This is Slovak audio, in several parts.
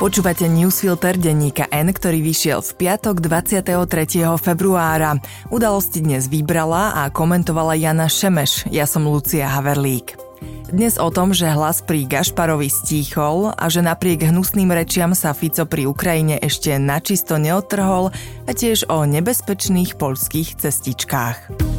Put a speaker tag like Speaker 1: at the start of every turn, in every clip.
Speaker 1: Počúvate newsfilter denníka N, ktorý vyšiel v piatok 23. februára. Udalosti dnes vybrala a komentovala Jana Šemeš. Ja som Lucia Haverlík. Dnes o tom, že hlas pri Gašparovi stíchol a že napriek hnusným rečiam sa Fico pri Ukrajine ešte načisto neodtrhol a tiež o nebezpečných poľských cestičkách.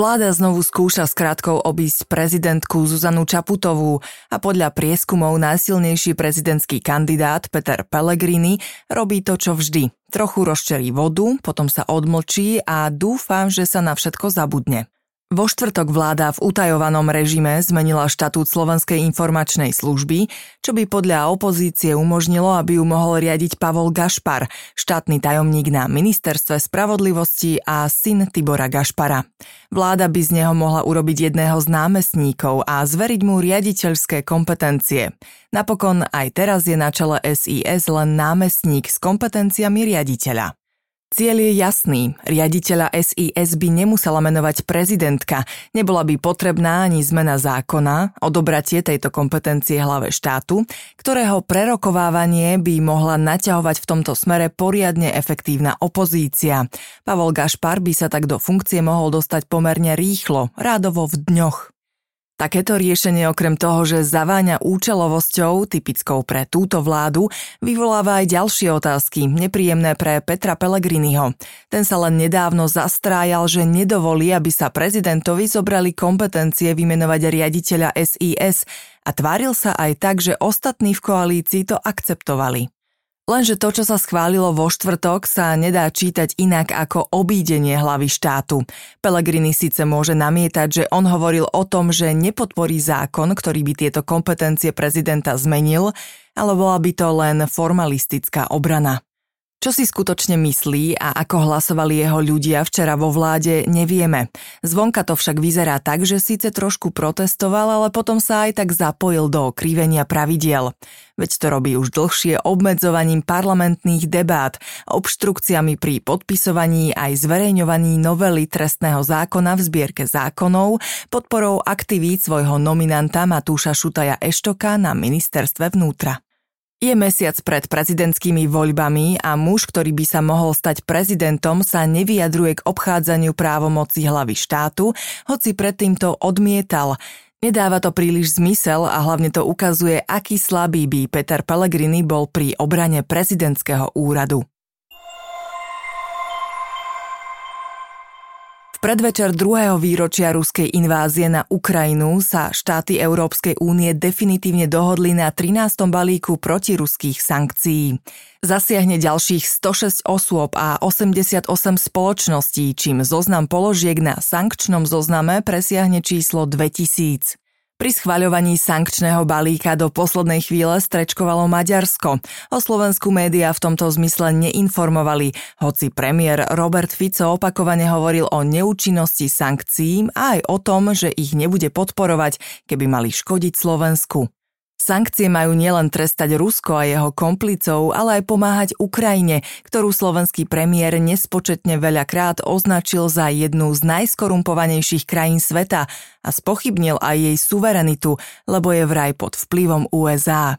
Speaker 1: Vláda znovu skúša s krátkou obísť prezidentku Zuzanu Čaputovú a podľa prieskumov najsilnejší prezidentský kandidát Peter Pellegrini robí to, čo vždy. Trochu rozčerí vodu, potom sa odmlčí a dúfam, že sa na všetko zabudne. Vo štvrtok vláda v utajovanom režime zmenila štatút Slovenskej informačnej služby, čo by podľa opozície umožnilo, aby ju mohol riadiť Pavol Gašpar, štátny tajomník na ministerstve spravodlivosti a syn Tibora Gašpara. Vláda by z neho mohla urobiť jedného z námestníkov a zveriť mu riaditeľské kompetencie. Napokon aj teraz je na čele SIS len námestník s kompetenciami riaditeľa. Cieľ je jasný. Riaditeľa SIS by nemusela menovať prezidentka, nebola by potrebná ani zmena zákona, odobratie tejto kompetencie hlave štátu, ktorého prerokovávanie by mohla naťahovať v tomto smere poriadne efektívna opozícia. Pavol Gašpar by sa tak do funkcie mohol dostať pomerne rýchlo, rádovo v dňoch. Takéto riešenie okrem toho, že zaváňa účelovosťou, typickou pre túto vládu, vyvoláva aj ďalšie otázky, nepríjemné pre Petra Pellegriniho. Ten sa len nedávno zastrájal, že nedovolí, aby sa prezidentovi zobrali kompetencie vymenovať riaditeľa SIS a tváril sa aj tak, že ostatní v koalícii to akceptovali. Lenže to, čo sa schválilo vo štvrtok, sa nedá čítať inak ako obídenie hlavy štátu. Pelegrini síce môže namietať, že on hovoril o tom, že nepodporí zákon, ktorý by tieto kompetencie prezidenta zmenil, ale bola by to len formalistická obrana. Čo si skutočne myslí a ako hlasovali jeho ľudia včera vo vláde, nevieme. Zvonka to však vyzerá tak, že síce trošku protestoval, ale potom sa aj tak zapojil do krivenia pravidiel. Veď to robí už dlhšie obmedzovaním parlamentných debát, obštrukciami pri podpisovaní aj zverejňovaní novely trestného zákona v zbierke zákonov, podporou aktivít svojho nominanta Matúša Šutaja Eštoka na ministerstve vnútra. Je mesiac pred prezidentskými voľbami a muž, ktorý by sa mohol stať prezidentom, sa nevyjadruje k obchádzaniu právomoci hlavy štátu, hoci predtým to odmietal. Nedáva to príliš zmysel a hlavne to ukazuje, aký slabý by Peter Pellegrini bol pri obrane prezidentského úradu. Predvečer druhého výročia ruskej invázie na Ukrajinu sa štáty Európskej únie definitívne dohodli na 13. balíku protiruských sankcií. Zasiahne ďalších 106 osôb a 88 spoločností, čím zoznam položiek na sankčnom zozname presiahne číslo 2000. Pri schvaľovaní sankčného balíka do poslednej chvíle strečkovalo Maďarsko. O Slovensku médiá v tomto zmysle neinformovali, hoci premiér Robert Fico opakovane hovoril o neúčinnosti sankcií a aj o tom, že ich nebude podporovať, keby mali škodiť Slovensku. Sankcie majú nielen trestať Rusko a jeho komplicov, ale aj pomáhať Ukrajine, ktorú slovenský premiér nespočetne veľakrát označil za jednu z najskorumpovanejších krajín sveta a spochybnil aj jej suverenitu, lebo je vraj pod vplyvom USA.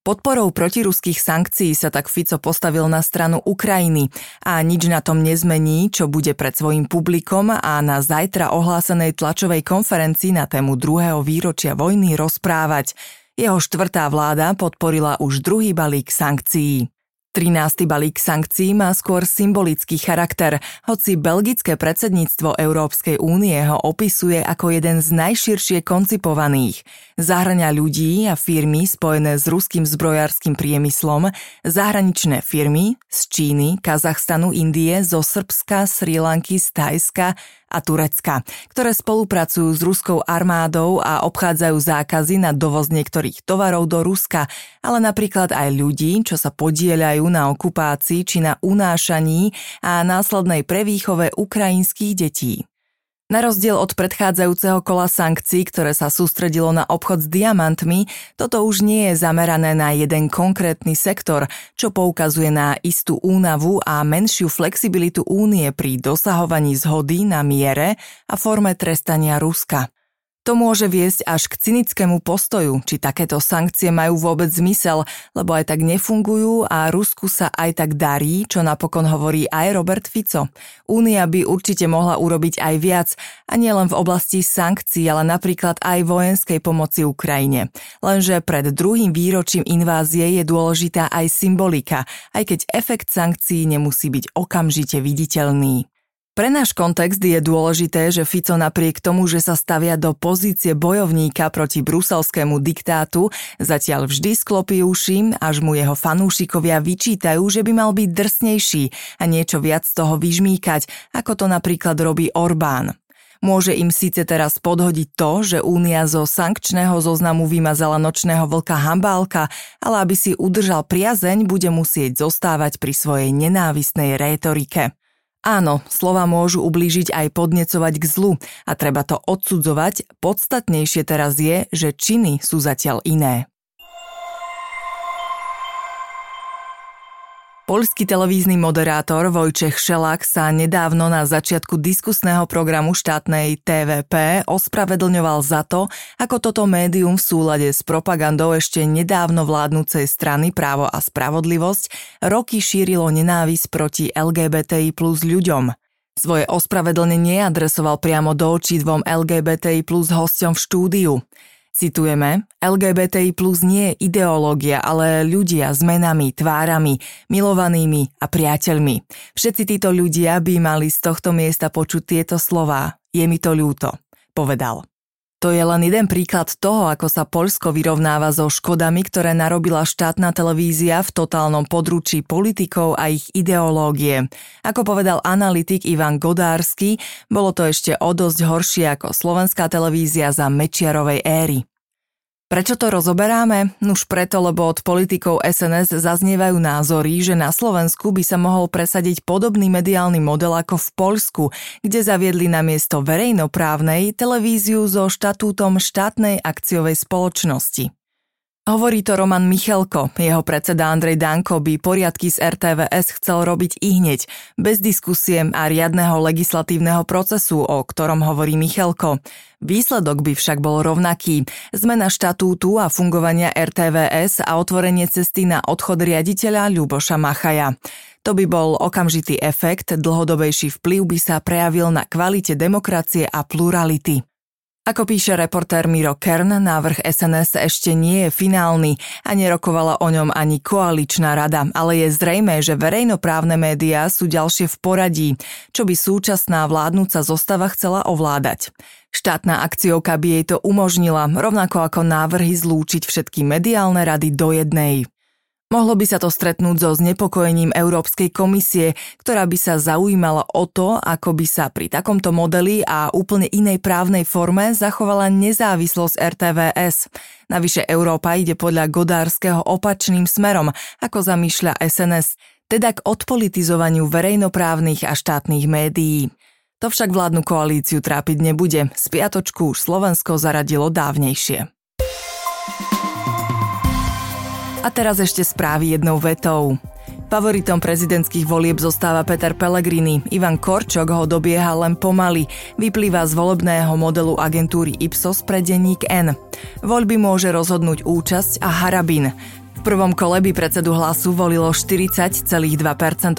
Speaker 1: Podporou protiruských sankcií sa tak Fico postavil na stranu Ukrajiny a nič na tom nezmení, čo bude pred svojim publikom a na zajtra ohlásenej tlačovej konferencii na tému druhého výročia vojny rozprávať. Jeho štvrtá vláda podporila už druhý balík sankcií. 13. balík sankcií má skôr symbolický charakter, hoci belgické predsedníctvo Európskej únie ho opisuje ako jeden z najširšie koncipovaných. Zahrania ľudí a firmy spojené s ruským zbrojárským priemyslom, zahraničné firmy z Číny, Kazachstanu, Indie, zo Srbska, Sri Lanky, z Tajska a Turecka, ktoré spolupracujú s ruskou armádou a obchádzajú zákazy na dovoz niektorých tovarov do Ruska, ale napríklad aj ľudí, čo sa na okupácii či na unášaní a následnej prevýchove ukrajinských detí. Na rozdiel od predchádzajúceho kola sankcií, ktoré sa sústredilo na obchod s diamantmi, toto už nie je zamerané na jeden konkrétny sektor, čo poukazuje na istú únavu a menšiu flexibilitu únie pri dosahovaní zhody na miere a forme trestania Ruska. To môže viesť až k cynickému postoju, či takéto sankcie majú vôbec zmysel, lebo aj tak nefungujú a Rusku sa aj tak darí, čo napokon hovorí aj Robert Fico. Únia by určite mohla urobiť aj viac, a nielen v oblasti sankcií, ale napríklad aj vojenskej pomoci Ukrajine. Lenže pred druhým výročím invázie je dôležitá aj symbolika, aj keď efekt sankcií nemusí byť okamžite viditeľný. Pre náš kontext je dôležité, že Fico napriek tomu, že sa stavia do pozície bojovníka proti bruselskému diktátu, zatiaľ vždy sklopí uši, až mu jeho fanúšikovia vyčítajú, že by mal byť drsnejší a niečo viac z toho vyžmýkať, ako to napríklad robí Orbán. Môže im síce teraz podhodiť to, že Únia zo sankčného zoznamu vymazala nočného vlka Hambálka, ale aby si udržal priazeň, bude musieť zostávať pri svojej nenávistnej rétorike. Áno, slova môžu ublížiť aj podnecovať k zlu a treba to odsudzovať, podstatnejšie teraz je, že činy sú zatiaľ iné. Polský televízny moderátor Vojčech Šelak sa nedávno na začiatku diskusného programu štátnej TVP ospravedlňoval za to, ako toto médium v súlade s propagandou ešte nedávno vládnúcej strany Právo a spravodlivosť roky šírilo nenávisť proti LGBTI plus ľuďom. Svoje ospravedlnenie adresoval priamo do očí dvom LGBTI plus hosťom v štúdiu. Citujeme, LGBTI plus nie je ideológia, ale ľudia s menami, tvárami, milovanými a priateľmi. Všetci títo ľudia by mali z tohto miesta počuť tieto slová. Je mi to ľúto, povedal. To je len jeden príklad toho, ako sa Poľsko vyrovnáva so škodami, ktoré narobila štátna televízia v totálnom područí politikov a ich ideológie. Ako povedal analytik Ivan Godársky, bolo to ešte o dosť horšie ako slovenská televízia za Mečiarovej éry. Prečo to rozoberáme? Nuž preto, lebo od politikov SNS zaznievajú názory, že na Slovensku by sa mohol presadiť podobný mediálny model ako v Poľsku, kde zaviedli na miesto verejnoprávnej televíziu so štatútom štátnej akciovej spoločnosti. Hovorí to Roman Michelko. Jeho predseda Andrej Danko by poriadky z RTVS chcel robiť i hneď, bez diskusie a riadneho legislatívneho procesu, o ktorom hovorí Michelko. Výsledok by však bol rovnaký. Zmena štatútu a fungovania RTVS a otvorenie cesty na odchod riaditeľa Ľuboša Machaja. To by bol okamžitý efekt, dlhodobejší vplyv by sa prejavil na kvalite demokracie a plurality. Ako píše reportér Miro Kern, návrh SNS ešte nie je finálny a nerokovala o ňom ani koaličná rada, ale je zrejme, že verejnoprávne médiá sú ďalšie v poradí, čo by súčasná vládnúca zostava chcela ovládať. Štátna akciovka by jej to umožnila, rovnako ako návrhy zlúčiť všetky mediálne rady do jednej. Mohlo by sa to stretnúť so znepokojením Európskej komisie, ktorá by sa zaujímala o to, ako by sa pri takomto modeli a úplne inej právnej forme zachovala nezávislosť RTVS. Navyše Európa ide podľa Godárskeho opačným smerom, ako zamýšľa SNS, teda k odpolitizovaniu verejnoprávnych a štátnych médií. To však vládnu koalíciu trápiť nebude. Spiatočku už Slovensko zaradilo dávnejšie. A teraz ešte správy jednou vetou. Favoritom prezidentských volieb zostáva Peter Pellegrini. Ivan Korčok ho dobieha len pomaly. Vyplýva z volebného modelu agentúry Ipsos pre denník N. Voľby môže rozhodnúť účasť a Harabin. V prvom kole by predsedu hlasu volilo 40,2%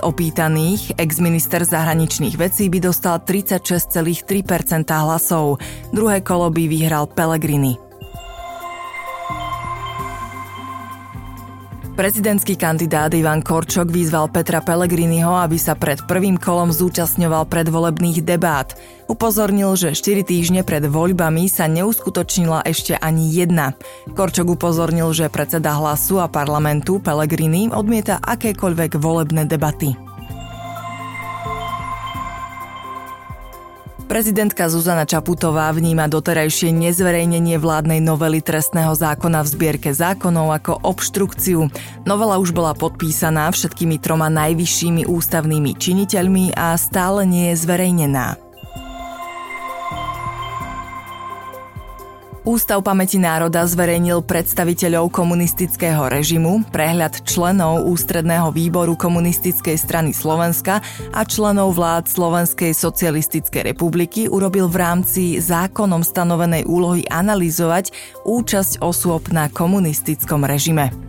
Speaker 1: opýtaných, ex-minister zahraničných vecí by dostal 36,3% hlasov. Druhé kolo by vyhral Pellegrini. Prezidentský kandidát Ivan Korčok vyzval Petra Pellegriniho, aby sa pred prvým kolom zúčastňoval predvolebných debát. Upozornil, že 4 týždne pred voľbami sa neuskutočnila ešte ani jedna. Korčok upozornil, že predseda hlasu a parlamentu Pellegrini odmieta akékoľvek volebné debaty. Prezidentka Zuzana Čaputová vníma doterajšie nezverejnenie vládnej novely trestného zákona v zbierke zákonov ako obštrukciu. Novela už bola podpísaná všetkými troma najvyššími ústavnými činiteľmi a stále nie je zverejnená. Ústav pamäti národa zverejnil predstaviteľov komunistického režimu, prehľad členov Ústredného výboru komunistickej strany Slovenska a členov vlád Slovenskej socialistickej republiky urobil v rámci zákonom stanovenej úlohy analyzovať účasť osôb na komunistickom režime.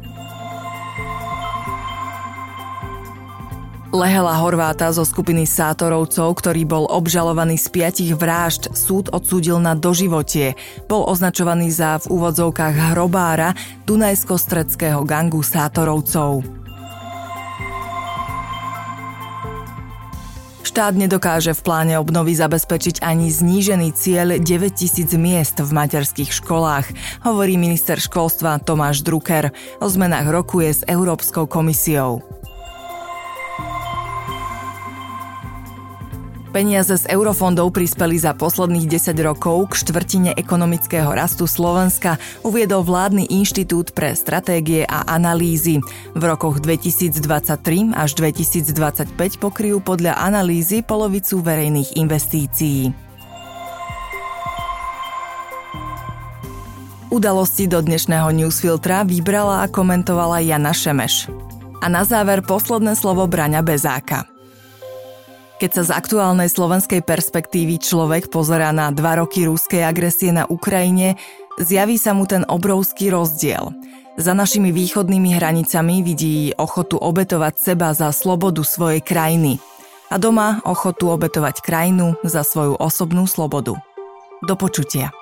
Speaker 1: Lehela Horváta zo skupiny Sátorovcov, ktorý bol obžalovaný z piatich vražd, súd odsúdil na doživotie. Bol označovaný za v úvodzovkách hrobára Dunajsko-stredského gangu Sátorovcov. Štát nedokáže v pláne obnovy zabezpečiť ani znížený cieľ 9000 miest v materských školách, hovorí minister školstva Tomáš Drucker. O zmenách rokuje s Európskou komisiou. Peniaze z eurofondov prispeli za posledných 10 rokov k štvrtine ekonomického rastu Slovenska, uviedol vládny inštitút pre stratégie a analýzy. V rokoch 2023 až 2025 pokryjú podľa analýzy polovicu verejných investícií. Udalosti do dnešného newsfiltra vybrala a komentovala Jana Šemeš. A na záver posledné slovo Braňa Bezáka. Keď sa z aktuálnej slovenskej perspektívy človek pozerá na dva roky ruskej agresie na Ukrajine, zjaví sa mu ten obrovský rozdiel. Za našimi východnými hranicami vidí ochotu obetovať seba za slobodu svojej krajiny a doma ochotu obetovať krajinu za svoju osobnú slobodu. Do počutia.